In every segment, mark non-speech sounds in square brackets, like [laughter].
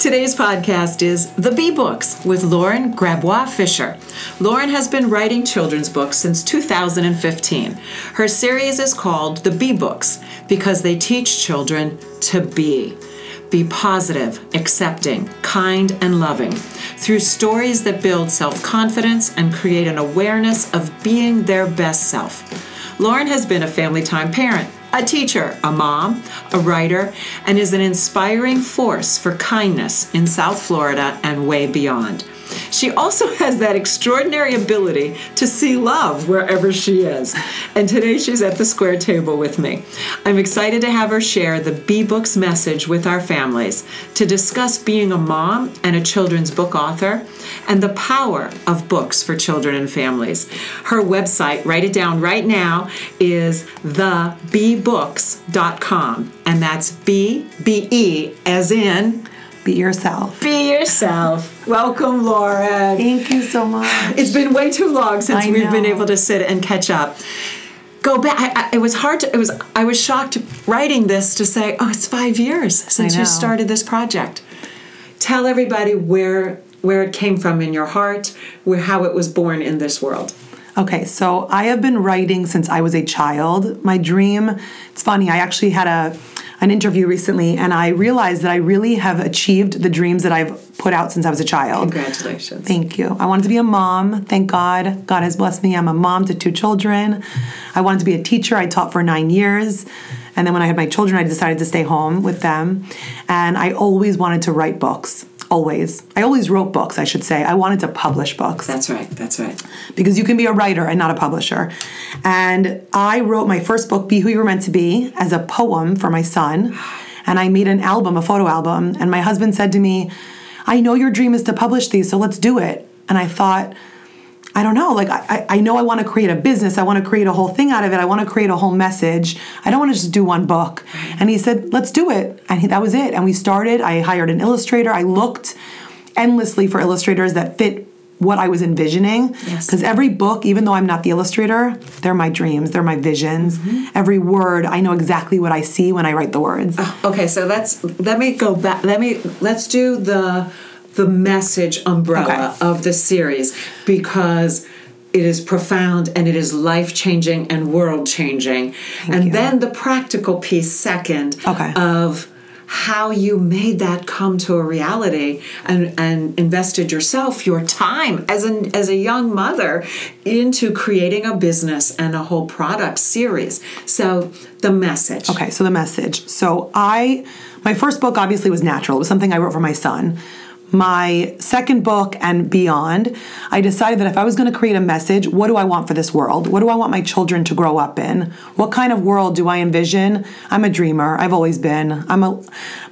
Today's podcast is The Bee Books with Lauren Grabois Fischer. Lauren has been writing children's books since 2015. Her series is called The Bee Books because they teach children to be. Be positive, accepting, kind, and loving through stories that build self confidence and create an awareness of being their best self. Lauren has been a family time parent a teacher, a mom, a writer, and is an inspiring force for kindness in South Florida and way beyond. She also [laughs] has that extraordinary ability to see love wherever she is. And today she's at the square table with me. I'm excited to have her share the Bee Books message with our families to discuss being a mom and a children's book author and the power of books for children and families. Her website, write it down right now, is thebebooks.com. And that's B B E as in be yourself. Be yourself. Welcome, Laura. Thank you so much. It's been way too long since I we've know. been able to sit and catch up. Go back. I, I, it was hard to. It was. I was shocked writing this to say, "Oh, it's five years since you started this project." Tell everybody where where it came from in your heart, where how it was born in this world. Okay, so I have been writing since I was a child. My dream, it's funny, I actually had a an interview recently and I realized that I really have achieved the dreams that I've put out since I was a child. Congratulations. Thank you. I wanted to be a mom. Thank God. God has blessed me. I'm a mom to two children. I wanted to be a teacher. I taught for nine years. And then when I had my children, I decided to stay home with them. And I always wanted to write books. Always. I always wrote books, I should say. I wanted to publish books That's right. That's right. because you can be a writer and not a publisher. And I wrote my first book, Be Who You Were Meant to Be, as a poem for my son. And I made an album, a photo album. And my husband said to me, I know your dream is to publish these, so let's do it. And I thought, I don't know. Like, I, I know I want to create a business. I want to create a whole thing out of it. I want to create a whole message. I don't want to just do one book. And he said, let's do it. And he, that was it. And we started. I hired an illustrator. I looked endlessly for illustrators that fit what I was envisioning. Yes. Because every book, even though I'm not the illustrator, they're my dreams, they're my visions. Mm-hmm. Every word, I know exactly what I see when I write the words. Okay, so let's let me go back. Let me let's do the the message umbrella Okay. of the series because it is profound and it is life changing and world changing. And you. then the practical piece second Okay. of how you made that come to a reality and, and invested yourself your time as an as a young mother into creating a business and a whole product series so the message Okay, so the message. So I, my first book obviously was natural. It was something I wrote for my son. My second book and beyond, I decided that if I was going to create a message, what do I want for this world? What do I want my children to grow up in? What kind of world do I envision? I'm a dreamer. I've always been. I'm a.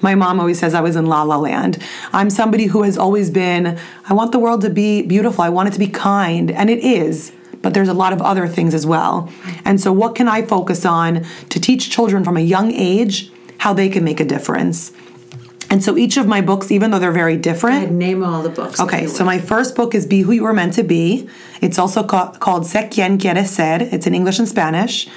My mom always says I was in La La Land. I'm somebody who has always been. I want the world to be beautiful. I want it to be kind, and it is but there's a lot of other things as well. And so, what can I focus on to teach children from a young age how they can make a difference? And so, each of my books, even though they're very different, I'd name all the books Okay, so my first book is Be Who You Were Meant to Be. It's also ca- called Se Quien Quiere Ser. It's in English and Spanish.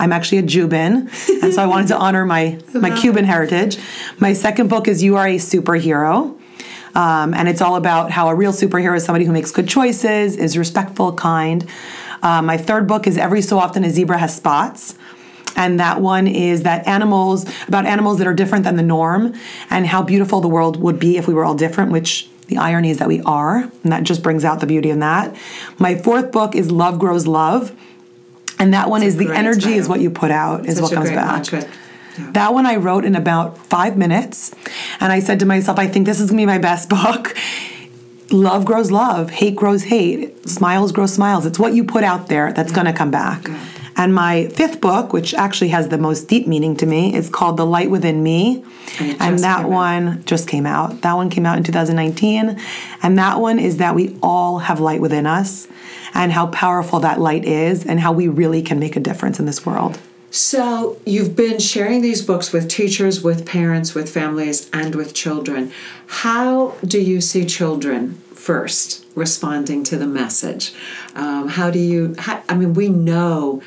I'm actually a Cuban, and so I wanted to [laughs] honor my, my Cuban heritage. My second book is You Are a Superhero. Um, and it's all about how a real superhero is somebody who makes good choices, is respectful, kind. Uh, my third book is Every So Often a Zebra Has Spots and that one is that animals about animals that are different than the norm and how beautiful the world would be if we were all different which the irony is that we are. And that just brings out the beauty in that. My fourth book is love grows love. And that one is the energy is what you put out is Such what comes back. mantra. That one I wrote in about five minutes. And I said to myself, I think this is gonna be my best [laughs] book. Love grows love, hate grows hate, smiles grow smiles. It's what you put out there that's gonna come back. And my fifth book, which actually has the most deep meaning to me, is called The Light Within Me. And And that came out. one just came out. That one came out in 2019. And that one is that we all have light within us and how powerful that light is and how we really can make a difference in this world. So, you've been sharing these books with teachers, with parents, with families, and with children. How do you see children first responding to the message? Um, how do you, how, I mean, we know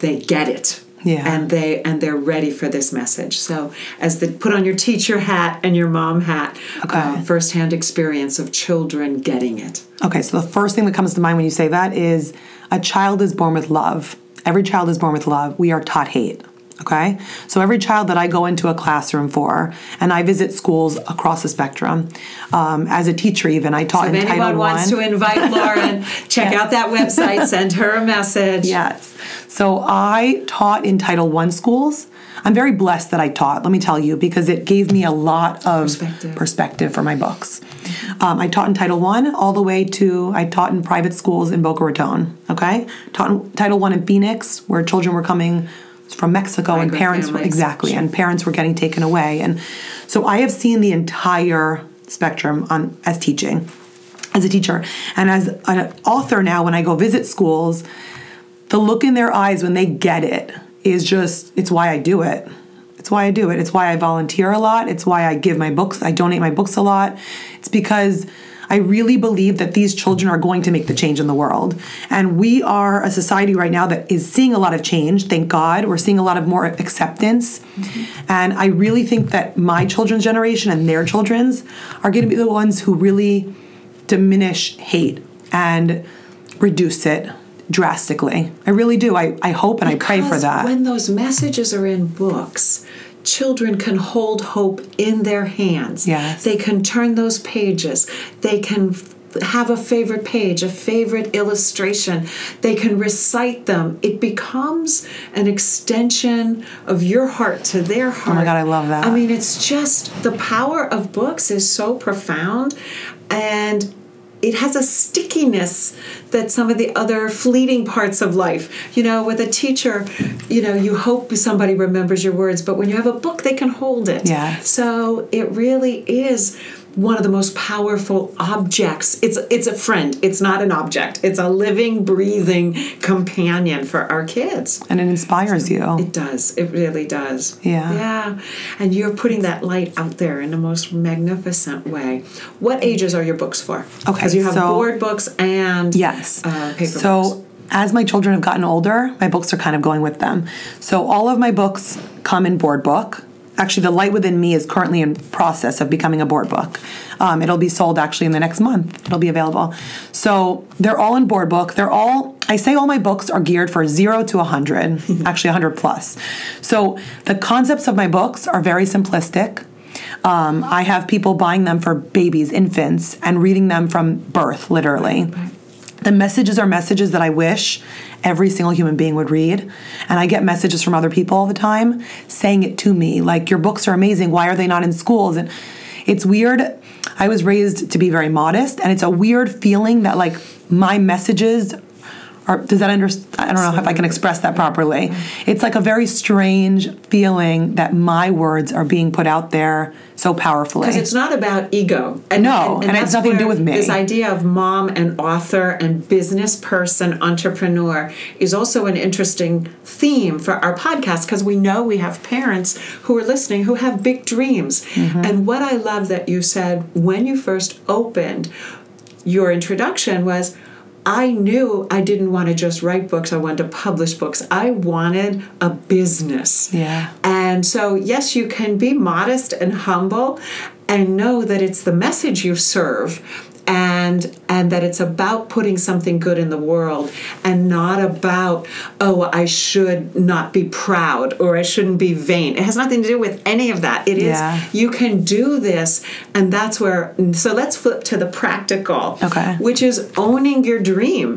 they get it. Yeah. And they and they're ready for this message. So as the put on your teacher hat and your mom hat, Okay. uh, firsthand experience of children getting it. Okay, so the first thing that comes to mind when you say that is a child is born with love. Every child is born with love. We are taught hate. Okay, so every child that I go into a classroom for, and I visit schools across the spectrum. Um, as a teacher, even I taught If in Title anyone wants One. to invite [laughs] Lauren, check out that website, send her a message. Yes. So I taught in Title One schools. I'm very blessed that I taught, let me tell you, because it gave me a lot of Perspective. perspective for my books. Um, I taught in Title One all the way to I taught in private schools in Boca Raton. Okay, taught in Title One in Phoenix, where children were coming from Mexico and parents were families. exactly, and parents were getting taken away, and so I have seen the entire spectrum on as teaching, as a teacher, and as an author now. When I go visit schools, the look in their eyes when they get it is just it's why I do it. It's why I do it. It's why I volunteer a lot. It's why I give my books, I donate my books a lot. It's because I really believe that these children are going to make the change in the world. And we are a society right now that is seeing a lot of change, thank God. We're seeing a lot of more acceptance. Mm-hmm. And I really think that my children's generation and their children's are going to be the ones who really diminish hate and reduce it drastically. I really do. I, I hope and I pray for that. When those messages are in books, children can hold hope in their hands. Yes. They can turn those pages. They can have a favorite page, a favorite illustration. They can recite them. It becomes an extension of your heart to their heart. Oh my God, I love that. I mean, it's just the power of books is so profound and it has a stickiness that some of the other fleeting parts of life you know with a teacher you know you hope somebody remembers your words but when you have a book they can hold it. Yeah so it really is one of the most powerful objects it's it's a friend it's not an object it's a living breathing companion for our kids and it inspires you. it does. It really does. Yeah. Yeah. And you're putting that light out there in the most magnificent way. What ages are your books for? Okay, Because you have so- board books and Yes. uh, paper so books. as my children have gotten older, my books are kind of going with them. So all of my books come in board book. Actually, The Light Within Me is currently in process of becoming a board book. Um, it'll be sold actually in the next month. It'll be available. So they're all in board book. They're all, I say all my books are geared for zero to 100, [laughs] actually 100 plus. So the concepts of my books are very simplistic. Um, I have people buying them for babies, infants, and reading them from birth, literally. The messages are messages that I wish every single human being would read. And I get messages from other people all the time saying it to me like, Your books are amazing. Why are they not in schools? And it's weird. I was raised to be very modest, and it's a weird feeling that, like, my messages Does that understand? I don't know if I can express that properly. It's like a very strange feeling that my words are being put out there so powerfully. Because it's not about ego. And, No, and it has that's nothing to do with me. This idea of mom and author and business person, entrepreneur is also an interesting theme for our podcast because we know we have parents who are listening who have big dreams. Mm-hmm. And what I love that you said when you first opened your introduction was I knew I didn't want to just write books, I wanted to publish books. I wanted a business. Yeah. And so, yes, you can be modest and humble and know that it's the message you serve and and that it's about putting something good in the world and not about oh I should not be proud or I shouldn't be vain. It has nothing to do with any of that. It is Yeah. you can do this and that's where so let's flip to the practical Okay. which is owning your dream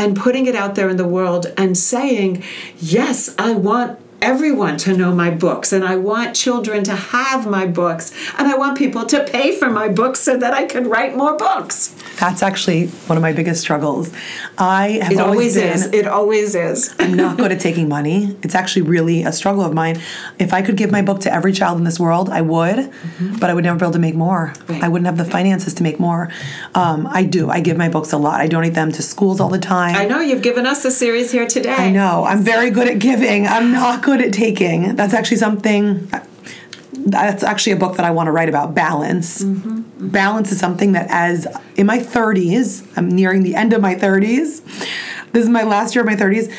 and putting it out there in the world and saying, Yes, I want everyone to know my books and I want children to have my books and I want people to pay for my books so that I can write more books. That's actually one of my biggest struggles. I have It always, always been is. It always is. I'm not good at taking money. It's actually really a struggle of mine. If I could give my book to every child in this world, I would, but I would never be able to make more. Right. I wouldn't have the finances to make more. Um, I do. I give my books a lot. I donate them to schools all the time. I know you've given us a series here today. I know. I'm very good at giving. I'm not good at taking. That's actually something. That's actually a book that I want to write about balance. Mm-hmm, mm-hmm. Balance is something that, as in my 30s, I'm nearing the end of my 30s. This is my last year of my 30s.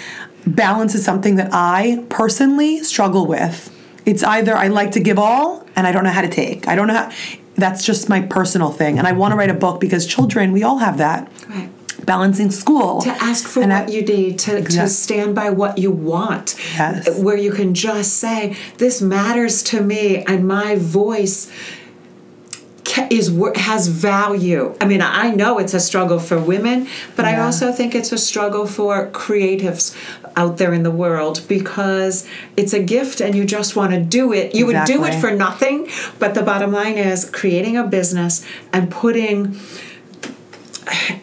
balance is something that I personally struggle with. It's either I like to give all and I don't know how to take. I don't know how that's just my personal thing. And I want to write a book because children, we all have that. Right. Balancing school. To ask for And what I- you need, to, to stand by what you want. Yes. Where you can just say, This matters to me, and my voice is has value. I mean, I know it's a struggle for women, but I also think it's a struggle for creatives out there in the world because it's a gift and you just want to do it. You would do it for nothing, but the bottom line is creating a business and putting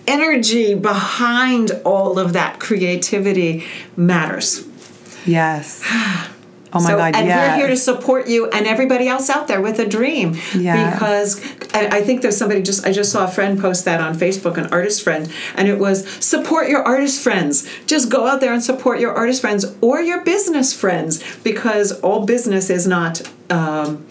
energy behind all of that creativity matters. Yes. [sighs] Oh my so, God, and yes. we're here to support you and everybody else out there with a dream. Yes. Because I, I think there's somebody just I just saw a friend post that on Facebook, an artist friend, and it was support your artist friends. Just go out there and support your artist friends or your business friends because all business is not um,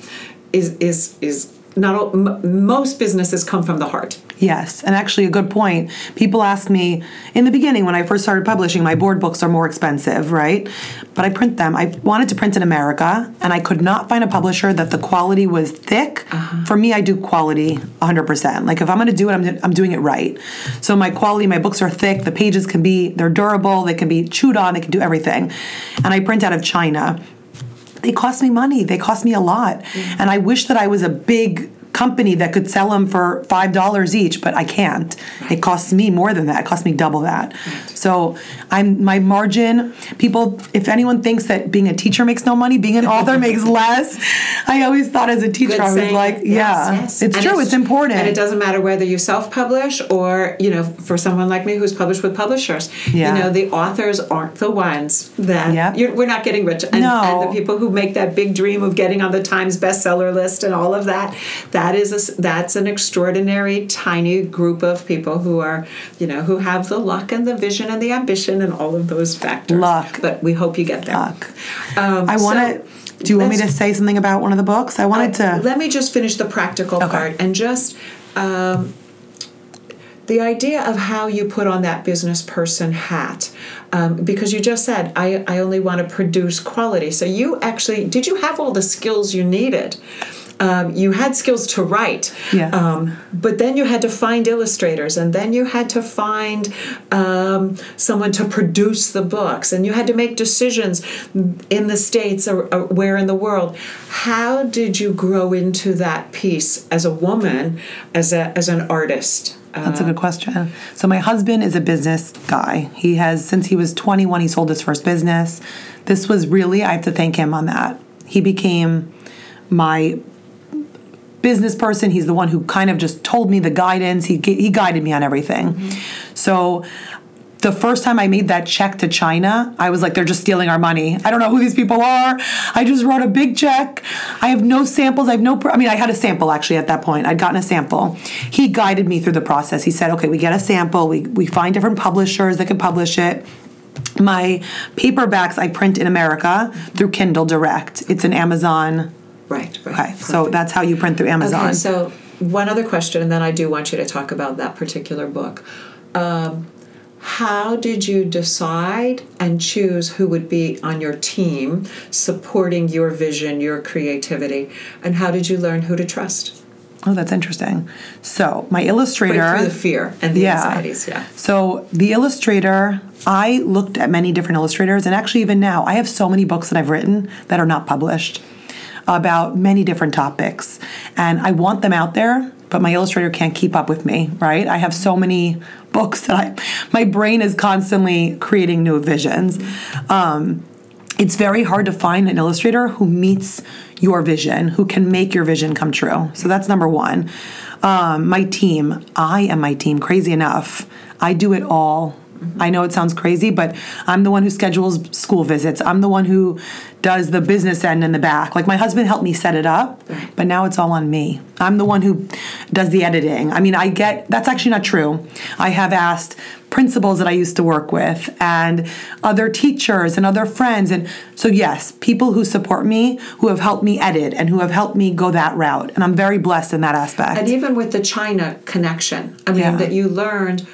is is is not all, m- most businesses come from the heart. Yes, and actually, a good point. People ask me in the beginning when I first started publishing, my board books are more expensive, right? But I print them. I wanted to print in America, and I could not find a publisher that the quality was thick. Uh-huh. For me, I do quality 100%. Like if I'm going to do it, I'm, I'm doing it right. So my quality, my books are thick. The pages can be, they're durable. They can be chewed on. They can do everything. And I print out of China they cost me money. They cost me a lot. Mm. And I wish that I was a big company that could sell them for five dollars each, but I can't. It costs me more than that. It costs me double that. So I'm my margin. People, if anyone thinks that being a teacher makes no money, being an author [laughs] makes less. I always thought as a teacher, Good I was saying. like, Yes, yeah, yes. it's And true. It's, important. and it doesn't matter whether you self-publish or you know, for someone like me who's published with publishers. Yeah. You know, the authors aren't the ones that Yep. you're, we're not getting rich, and, No. and the people who make that big dream of getting on the Times bestseller list and all of that, that is a that's an extraordinary tiny group of people who are, you know, who have the luck and the vision and the ambition and all of those factors. Luck. but we hope you get there. Luck. Um, I want to. Do you want me to say something about one of the books? I wanted uh, to. Let me just finish the practical Okay. part and just um, the idea of how you put on that business person hat. Um, because you just said, I, I only want to produce quality. So you actually, did you have all the skills you needed? Um, you had skills to write, Yes. um, but then you had to find illustrators, and then you had to find um, someone to produce the books, and you had to make decisions in the states or, or where in the world. How did you grow into that piece as a woman, as a as an artist? That's a good question. So my husband is a business guy. He has since he was 21 he sold his first business. This was really I have to thank him on that. He became my business person. He's the one who kind of just told me the guidance. He he guided me on everything. Mm-hmm. So the first time I made that check to China, I was like, they're just stealing our money. I don't know who these people are. I just wrote a big check. I have no samples. I have no, pr- I mean, I had a sample actually at that point. I'd gotten a sample. He guided me through the process. He said, okay, we get a sample, we, we find different publishers that can publish it. My paperbacks I print in America through Kindle Direct. It's an Amazon. Right. Right. Okay, so that's how you print through Amazon. Okay, so one other question, and then I do want you to talk about that particular book. Um, how did you decide and choose who would be on your team supporting your vision, your creativity, and how did you learn who to trust? oh, that's interesting. So my illustrator. Break through the fear and the anxieties. Yeah. So the illustrator, I looked at many different illustrators, and actually even now, I have so many books that I've written that are not published about many different topics, and I want them out there. But my illustrator can't keep up with me, right? I have so many [laughs] books that I, my brain is constantly creating new visions. Um, it's very hard to find an illustrator who meets your vision, who can make your vision come true. So that's number one. Um, my team, I am my team, crazy enough. I do it all. I know it sounds crazy, but I'm the one who schedules school visits. I'm the one who does the business end in the back. Like my husband helped me set it up, but now it's all on me. I'm the one who does the editing. I mean, I get that's actually not true. I have asked principals that I used to work with and other teachers and other friends. And so, yes, people who support me, who have helped me edit and who have helped me go that route. And I'm very blessed in that aspect. And even with the China connection, I mean, Yeah. that you learned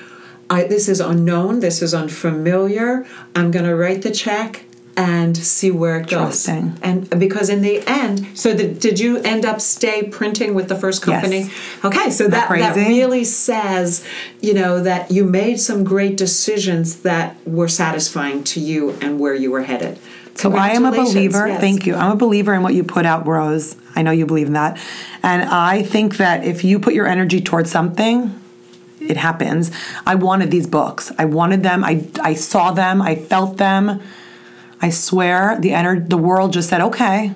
I, this is unknown, this is unfamiliar. I'm going to write the check and see where it goes. Trusting. And because in the end, so the, did you end up stay printing with the first company? Yes. Okay, so that, that really says, you know, that you made some great decisions that were satisfying to you and where you were headed. So I am a believer. yes. Thank you. I'm a believer in what you put out grows. I know you believe in that. And I think that if you put your energy towards something, it happens. I wanted these books. I wanted them. I I saw them. I felt them. I swear the ener- the world just said okay.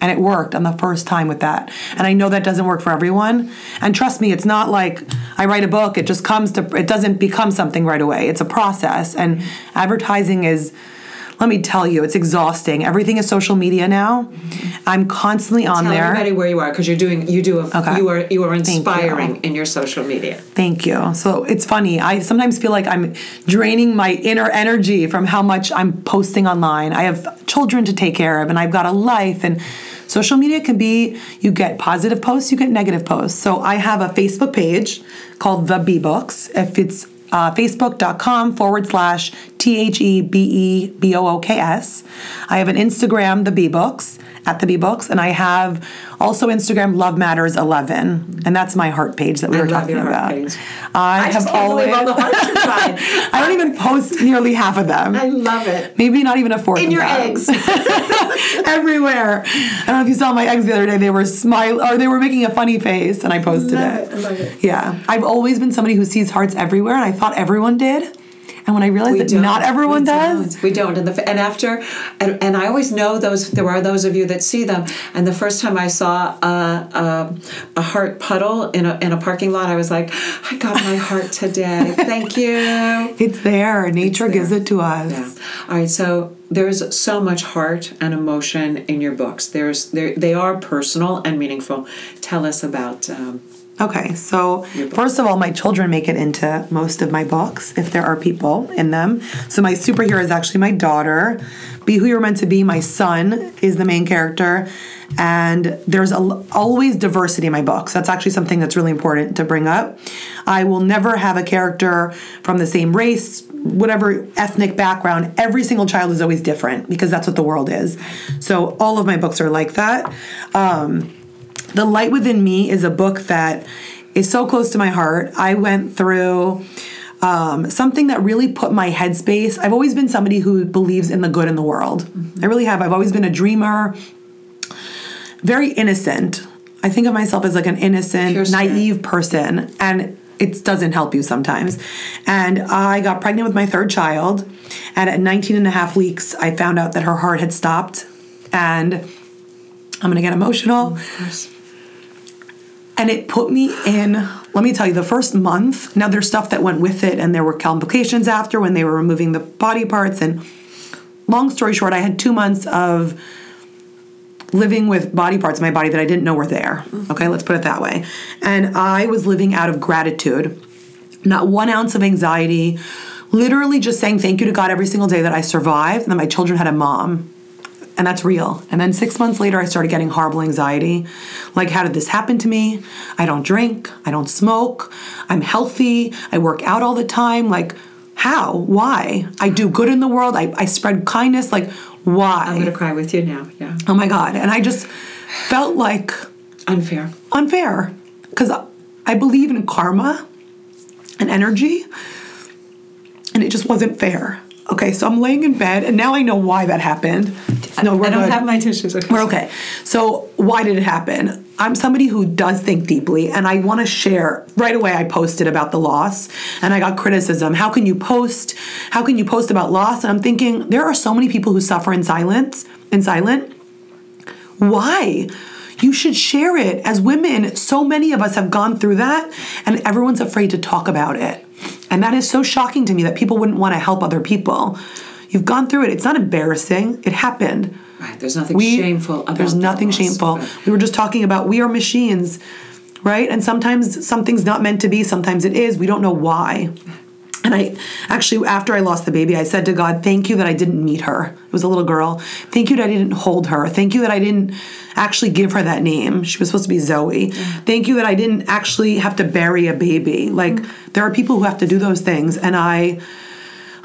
And it worked on the first time with that. And I know that doesn't work for everyone. And trust me, it's not like I write a book, it just comes to it doesn't become something right away. It's a process. And advertising is let me tell you, it's exhausting. Everything is social media now. I'm constantly on Tell there. everybody where you are because you're doing you do a, Okay. you are you are you. inspiring in your social media. Thank you. So it's funny. I sometimes feel like I'm draining my inner energy from how much I'm posting online. I have children to take care of and I've got a life and social media can be you get positive posts, you get negative posts. So I have a Facebook page called The Bee Books. If it's uh, facebook.com forward slash T H E B E B O O K S. I have an Instagram, The Bee Books, at The Bee Books, and I have also Instagram, Love Matters 11. And that's my heart page that we I were love talking your heart about. page. I, I have always. believe all the hearts. [laughs] I don't even post nearly half of them. I love it. Maybe not even a fourth. In your them. eggs. [laughs] everywhere. I don't know if you saw my eggs the other day. They were smile or they were making a funny face, and I posted Love it. it, I love it. Yeah, I've always been somebody who sees hearts everywhere, and I thought everyone did. And when I realized that don't. everyone does, don't. We don't. And, the, and after, and, and I always know those. There are those of you that see them. And the first time I saw a, a, a heart puddle in a in a parking lot, I was like, I got my heart today. [laughs] Thank you. it's there. Nature gives it to us. Yeah. All right. So there's so much heart and emotion in your books. There's there they are personal and meaningful. Tell us about. Um, Okay, so first of all, my children make it into most of my books if there are people in them. So my superhero is actually my daughter. Be who you're meant to be. My son is the main character, and there's a, always diversity in my books. That's actually something that's really important to bring up. I will never have a character from the same race, whatever ethnic background. Every single child is always different because that's what the world is. So all of my books are like that. Um, the Light Within Me is a book that is so close to my heart. I went through um, something that really put my headspace. I've always been somebody who believes in the good in the world. I really have. I've always been a dreamer, very innocent. I think of myself as like an innocent, Pure spirit. naive person, and it doesn't help you sometimes. And I got pregnant with my third child, and at 19 and a half weeks, I found out that her heart had stopped. And I'm gonna get emotional. And it put me in, let me tell you, the first month. Now, there's stuff that went with it, and there were complications after when they were removing the body parts. And long story short, I had two months of living with body parts of my body that I didn't know were there. Mm-hmm. Okay, let's put it that way. And I was living out of gratitude, not one ounce of anxiety, literally just saying thank you to God every single day that I survived and that my children had a mom. And that's real. And then six months later, I started getting horrible anxiety. Like, how did this happen to me? I don't drink. I don't smoke. I'm healthy. I work out all the time. Like, how? Why? I do good in the world. I, I spread kindness. Like, why? I'm gonna cry with you now. Yeah. Oh my God. And I just felt like Unfair. unfair because I believe in karma and energy, and it just wasn't fair. Okay, so I'm laying in bed, and now I know why that happened. No, we're I don't good. have my tissues. Okay. We're okay. So, why did it happen? I'm somebody who does think deeply, and I want to share. Right away, I posted about the loss, and I got criticism. How can you post? How can you post about loss? And I'm thinking there are so many people who suffer in silence. In silent. Why? You should share it. As women, so many of us have gone through that, and everyone's afraid to talk about it. And that is so shocking to me that people wouldn't want to help other people. You've gone through it. It's not embarrassing. It happened. Right. There's nothing We- shameful about There's nothing loss, shameful. We were just talking about we are machines, right? And sometimes something's not meant to be, sometimes it is. We don't know why. And I actually, after I lost the baby, I said to God, Thank you that I didn't meet her. It was a little girl. Thank you that I didn't hold her. Thank you that I didn't actually give her that name. She was supposed to be Zoe. Thank you that I didn't actually have to bury a baby. Like, there are people who have to do those things. And I.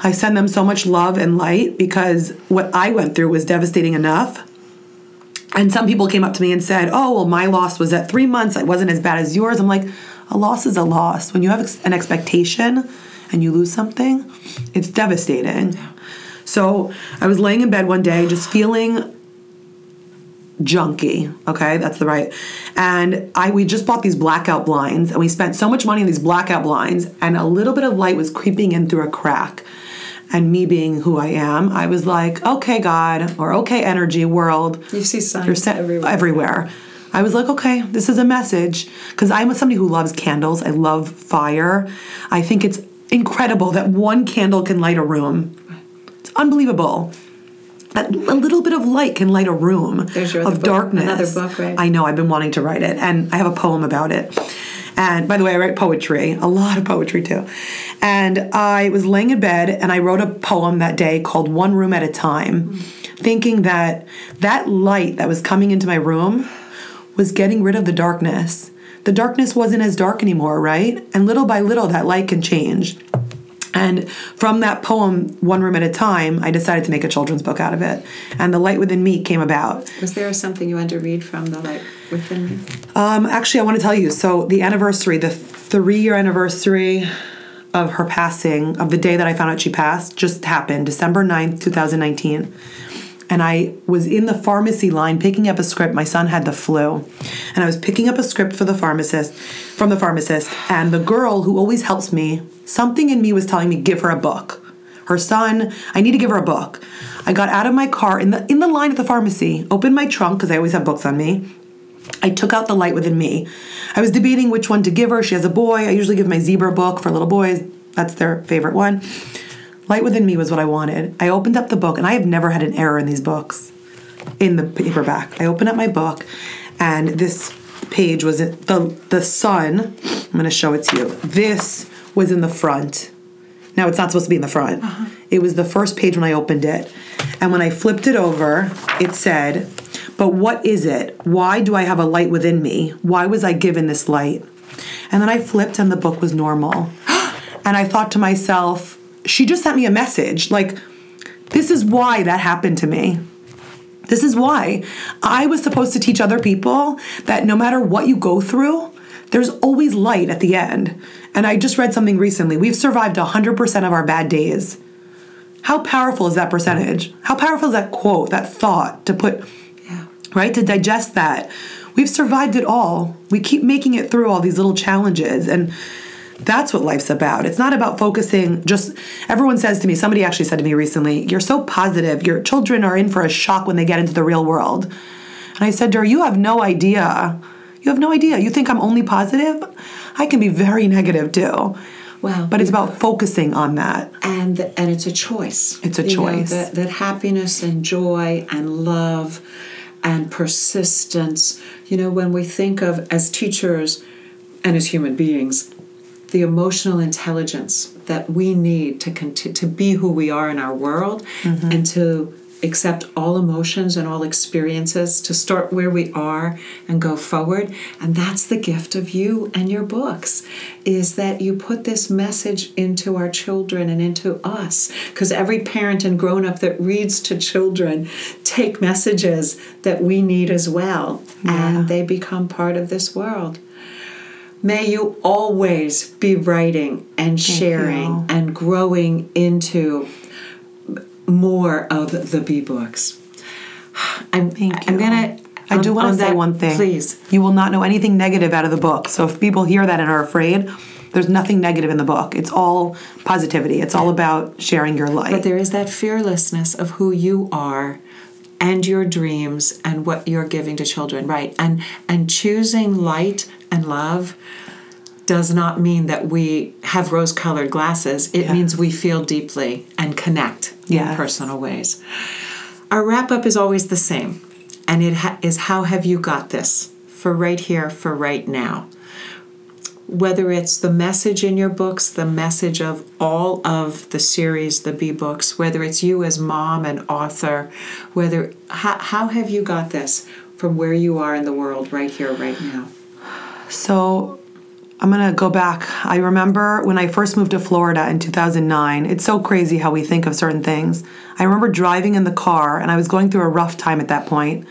I send them so much love and light because what I went through was devastating enough. And some people came up to me and said, Oh, well, my loss was at three months. It wasn't as bad as yours. I'm like, A loss is a loss. When you have an expectation and you lose something, it's devastating. So I was laying in bed one day just feeling junky okay that's the right and i we just bought these blackout blinds and we spent so much money on these blackout blinds and a little bit of light was creeping in through a crack and me being who i am i was like okay god or okay energy world You see signs everywhere. everywhere. I was like, okay, this is a message because I'm somebody who loves candles. I love fire. I think it's incredible that one candle can light a room. It's unbelievable. That a little bit of light can light a room of darkness. another book, right? I know. I've been wanting to write it, and I have a poem about it. And by the way, I write poetry, a lot of poetry too. And I was laying in bed and I wrote a poem that day called One Room at a Time, thinking that that light that was coming into my room was getting rid of the darkness. The darkness wasn't as dark anymore, right? And little by little, that light can change. And from that poem, One Room at a Time, I decided to make a children's book out of it. And The Light Within Me came about. Was there something you wanted to read from the light within me? Um, actually, I want to tell you. So the anniversary, the three-year anniversary of her passing, of the day that I found out she passed, just happened, December 9th, 2019. And I was in the pharmacy line picking up a script. My son had the flu. And I was picking up a script for the pharmacist, from the pharmacist. And the girl who always helps me, something in me was telling me, give her a book. Her son, I need to give her a book. I got out of my car in the in the line at the pharmacy, opened my trunk because I always have books on me. I took out the light within me. I was debating which one to give her. She has a boy. I usually give my zebra book for little boys. That's their favorite one. Light within me was what I wanted. I opened up the book, and I have never had an error in these books in the paperback. I opened up my book, and this page was in the the sun. I'm going to show it to you. This was in the front. Now it's not supposed to be in the front. Uh-huh. It was the first page when I opened it. And when I flipped it over, it said, But what is it? Why do I have a light within me? Why was I given this light? And then I flipped and the book was normal. [gasps] and I thought to myself, She just sent me a message. Like, this is why that happened to me. This is why I was supposed to teach other people that no matter what you go through, there's always light at the end. And I just read something recently. We've survived 100% of our bad days. How powerful is that percentage? How powerful is that quote, that thought to put, Yeah. right, to digest that? We've survived it all. We keep making it through all these little challenges. And that's what life's about. It's not about focusing just everyone says to me, somebody actually said to me recently, you're so positive. Your children are in for a shock when they get into the real world. And I said to her, You have no idea. You have no idea. You think I'm only positive? I can be very negative too. Wow. But it's about focusing on that. and and it's a choice. It's a You know, choice. that, that happiness and joy and love and persistence. You know, when we think of as teachers and as human beings, the emotional intelligence that we need to conti- to be who we are in our world Mm-hmm. and to accept all emotions and all experiences to start where we are and go forward. And that's the gift of you and your books is that you put this message into our children and into us. Because every parent and grown up that reads to children take messages that we need as well. And they become part of this world May you always be writing and sharing and growing into more of the B books. [sighs] I'm, Thank I'm gonna. I do want to say that- one thing. please. You will not know anything negative out of the book. So if people hear that and are afraid, there's nothing negative in the book. It's all positivity. It's all about sharing your light. But there is that fearlessness of who you are and your dreams and what you're giving to children, right? And and choosing light and love does not mean that we have rose-colored glasses. It Yeah. means we feel deeply and connect in personal ways. Our wrap-up is always the same, and it ha- is how have you got this for right here, for right now. whether it's the message in your books, the message of all of the series, the B books, whether it's you as mom and author, whether how, how have you got this from where you are in the world right here, right now? So I'm gonna go back. I remember when I first moved to Florida in 2009. It's so crazy how we think of certain things. I remember driving in the car, and I was going through a rough time at that point.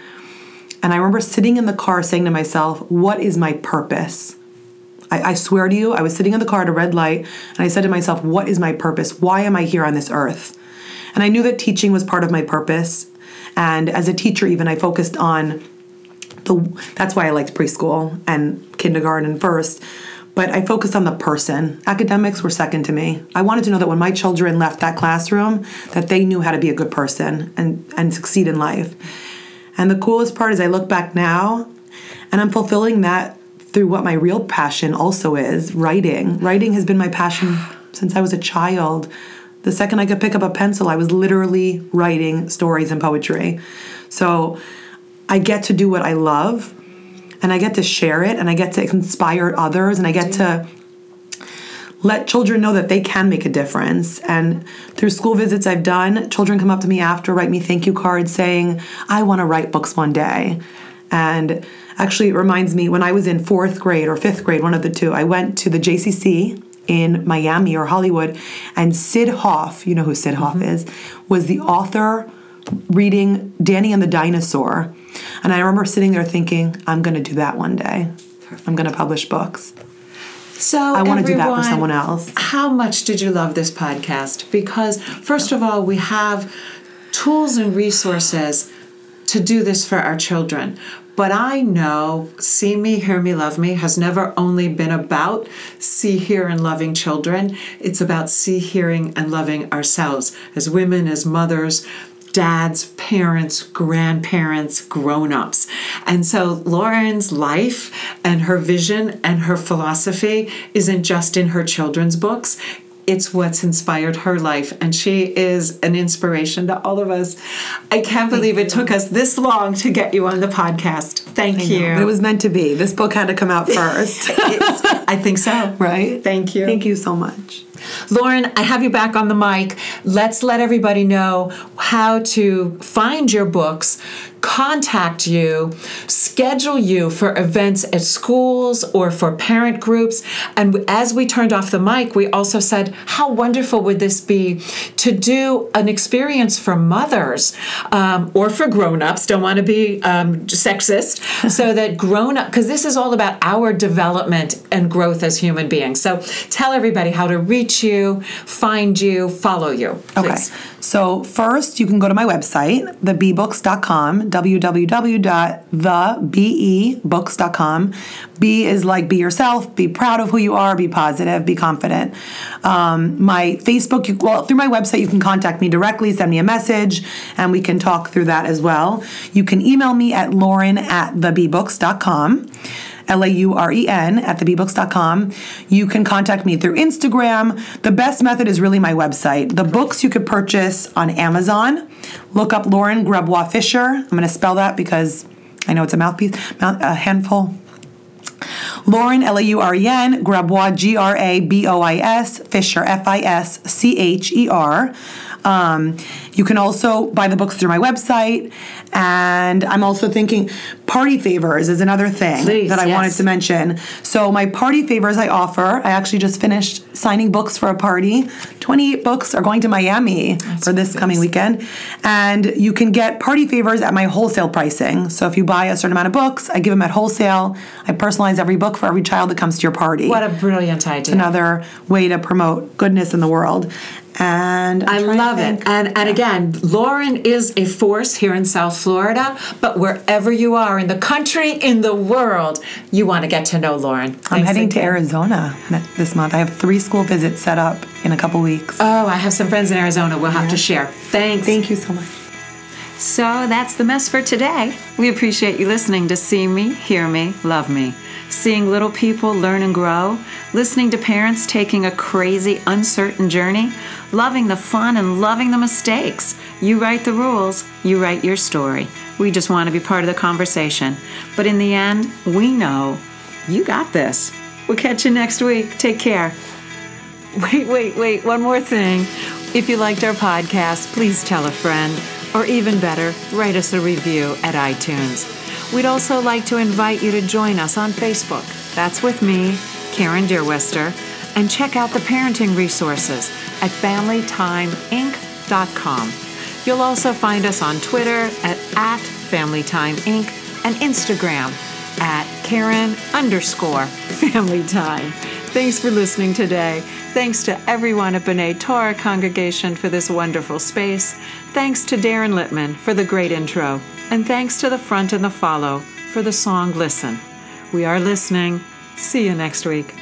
And I remember sitting in the car saying to myself, What is my purpose? I, I, swear to you, I was sitting in the car at a red light, and I said to myself, What is my purpose? Why am I here on this earth? And I knew that teaching was part of my purpose. And as a teacher, even, I focused on the, that's why I liked preschool and kindergarten first but I focused on the person. Academics were second to me. I wanted to know that when my children left that classroom, that they knew how to be a good person and, and succeed in life. And the coolest part is I look back now and I'm fulfilling that through what my real passion also is writing. Writing has been my passion since I was a child. The second I could pick up a pencil, I was literally writing stories and poetry. So I get to do what I love and I get to share it and I get to inspire others and I get to let children know that they can make a difference. And through school visits I've done, children come up to me after, write me thank you cards saying, I want to write books one day. And actually, it reminds me when I was in fourth grade or fifth grade, one of the two, I went to the JCC in Miami or Hollywood, and Syd Hoff, you know who Syd Hoff mm-hmm. is, was the author reading Danny and the Dinosaur. And I remember sitting there thinking, I'm going to do that one day. I'm going to publish books. So I want to do that for someone else. How much did you love this podcast? Because first of all, we have tools and resources to do this for our children. But I know See Me, Hear Me, Love Me has never only been about see, hear, and loving children. It's about see, hearing, and loving ourselves as women, as mothers, dads, parents, grandparents, grown ups. And so Lauren's life and her vision and her philosophy isn't just in her children's books. It's what's inspired her life, and she is an inspiration to all of us. I can't believe it took us this long to get you on the podcast. Thank I you. Know, it was meant to be. This book had to come out first. [laughs] [laughs] I think so. Right? Thank you. Thank you so much. Lauren, I have you back on the mic. Let's let everybody know how to find your books, contact you, schedule you for events at schools or for parent groups. And as we turned off the mic, we also said, how wonderful would this be to do an experience for mothers um, or for grown-ups, don't want to be um, sexist, [laughs] so that grown-up, because this is all about our development and growth as human beings. So tell everybody how to reach you, find you, follow you. Please. Okay. So first, you can go to my website, thebebooks.com, www.thebebooks.com. Be is like be yourself, be proud of who you are, be positive, be confident. Um, my Facebook, you, well, through my website, you can contact me directly, send me a message, and we can talk through that as well. You can email me at lauren at thebebooks.com. L A U R E N, at thebebooks.com. You can contact me through Instagram. The best method is really my website. The books you could purchase on Amazon. Look up Lauren Grabois Fischer. I'm going to spell that because I know it's a mouthpiece, a handful. Lauren, L A U R E N, Grabois, G R A B O I S, Fischer, F I S C H E R. Um, you can also buy the books through my website. And I'm also thinking party favors is another thing Please, that I yes. wanted to mention. So, my party favors I offer, I actually just finished signing books for a party. 28 books are going to Miami That's for this coming weekend. And you can get party favors at my wholesale pricing. So, if you buy a certain amount of books, I give them at wholesale. I personalize every book for every child that comes to your party. What a brilliant idea. It's another way to promote goodness in the world and I'm i love it. And and again, Lauren is a force here in South Florida, but wherever you are in the country, in the world, you want to get to know Lauren. Thanks I'm heading to Arizona this month. I have three school visits set up in a couple weeks. Oh, I have some friends in Arizona. We'll have yeah. to share. Thanks. Thank you so much. So that's the mess for today. We appreciate you listening to See Me, Hear Me, Love Me seeing little people learn and grow, listening to parents taking a crazy, uncertain journey, loving the fun and loving the mistakes. You write the rules, you write your story. We just want to be part of the conversation. But in the end, we know you got this. We'll catch you next week. Take care. [laughs] Wait, wait, wait. One more thing. If you liked our podcast, please tell a friend, or even better, write us a review at iTunes. We'd also like to invite you to join us on Facebook. That's with me, Karen Deerwester, and check out the parenting resources at FamilyTimeInc.com. You'll also find us on Twitter at, at FamilyTimeInc and Instagram at Karen underscore Family Time. Thanks for listening today. Thanks to everyone at B'nai Torah Congregation for this wonderful space. Thanks to Darren Littman for the great intro. And thanks to the front and the follow for the song Listen. We are listening. See you next week.